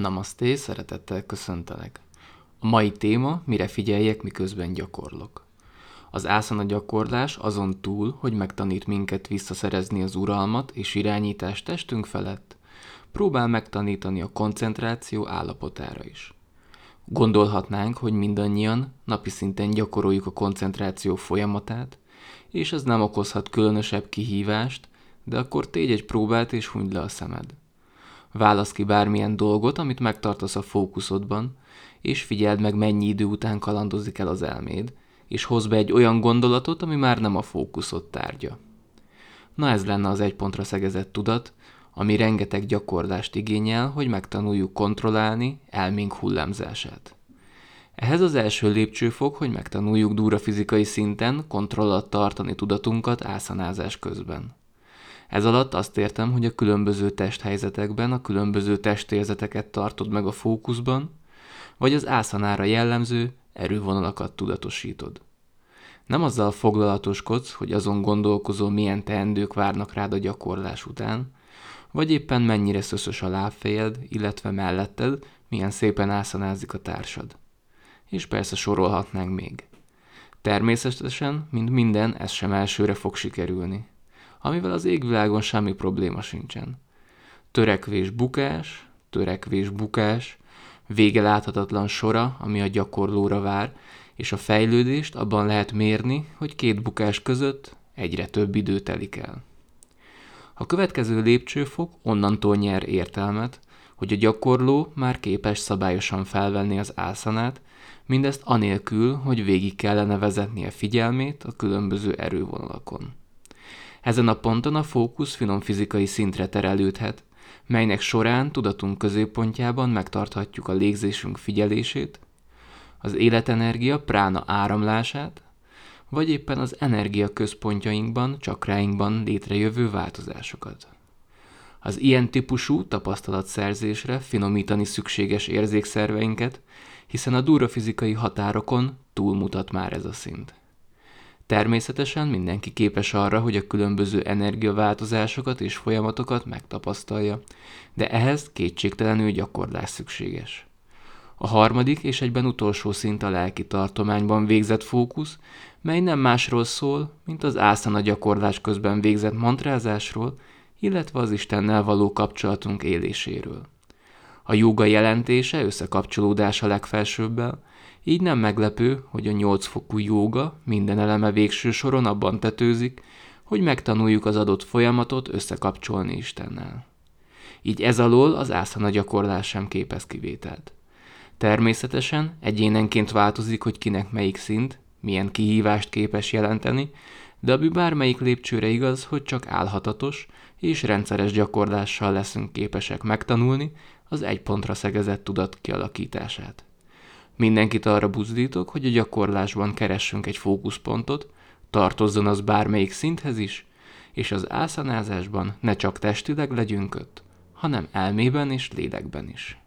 Namaste, szeretettel köszöntelek. A mai téma, mire figyeljek, miközben gyakorlok. Az ászana gyakorlás azon túl, hogy megtanít minket visszaszerezni az uralmat és irányítást testünk felett, próbál megtanítani a koncentráció állapotára is. Gondolhatnánk, hogy mindannyian napi szinten gyakoroljuk a koncentráció folyamatát, és ez nem okozhat különösebb kihívást, de akkor tégy egy próbát és hunyd le a szemed. Válasz ki bármilyen dolgot, amit megtartasz a fókuszodban, és figyeld meg, mennyi idő után kalandozik el az elméd, és hoz be egy olyan gondolatot, ami már nem a fókuszod tárgya. Na ez lenne az egy pontra szegezett tudat, ami rengeteg gyakorlást igényel, hogy megtanuljuk kontrollálni elménk hullámzását. Ehhez az első lépcsőfok, hogy megtanuljuk durva fizikai szinten kontrollat tartani tudatunkat ászanázás közben. Ez alatt azt értem, hogy a különböző testhelyzetekben a különböző testérzeteket tartod meg a fókuszban, vagy az ászanára jellemző erővonalakat tudatosítod. Nem azzal foglalatoskodsz, hogy azon gondolkozol, milyen teendők várnak rád a gyakorlás után, vagy éppen mennyire szöszös a lábfejed, illetve melletted milyen szépen ászanázik a társad. És persze sorolhatnánk még. Természetesen, mint minden, ez sem elsőre fog sikerülni amivel az égvilágon semmi probléma sincsen. Törekvés bukás, törekvés bukás, vége láthatatlan sora, ami a gyakorlóra vár, és a fejlődést abban lehet mérni, hogy két bukás között egyre több idő telik el. A következő lépcsőfok onnantól nyer értelmet, hogy a gyakorló már képes szabályosan felvenni az ászanát, mindezt anélkül, hogy végig kellene vezetnie figyelmét a különböző erővonalakon. Ezen a ponton a fókusz finom fizikai szintre terelődhet, melynek során tudatunk középpontjában megtarthatjuk a légzésünk figyelését, az életenergia prána áramlását, vagy éppen az energia központjainkban, csakráinkban létrejövő változásokat. Az ilyen típusú tapasztalatszerzésre finomítani szükséges érzékszerveinket, hiszen a durva fizikai határokon túlmutat már ez a szint. Természetesen mindenki képes arra, hogy a különböző energiaváltozásokat és folyamatokat megtapasztalja, de ehhez kétségtelenül gyakorlás szükséges. A harmadik és egyben utolsó szint a lelki tartományban végzett fókusz, mely nem másról szól, mint az ászana gyakorlás közben végzett mantrázásról, illetve az Istennel való kapcsolatunk éléséről. A jóga jelentése összekapcsolódás a legfelsőbbel, így nem meglepő, hogy a nyolcfokú jóga minden eleme végső soron abban tetőzik, hogy megtanuljuk az adott folyamatot összekapcsolni Istennel. Így ez alól az ászana gyakorlás sem képez kivételt. Természetesen egyénenként változik, hogy kinek melyik szint, milyen kihívást képes jelenteni, de ami bármelyik lépcsőre igaz, hogy csak álhatatos és rendszeres gyakorlással leszünk képesek megtanulni az egy pontra szegezett tudat kialakítását. Mindenkit arra buzdítok, hogy a gyakorlásban keressünk egy fókuszpontot, tartozzon az bármelyik szinthez is, és az ászanázásban ne csak testileg legyünk ott, hanem elmében és lélekben is.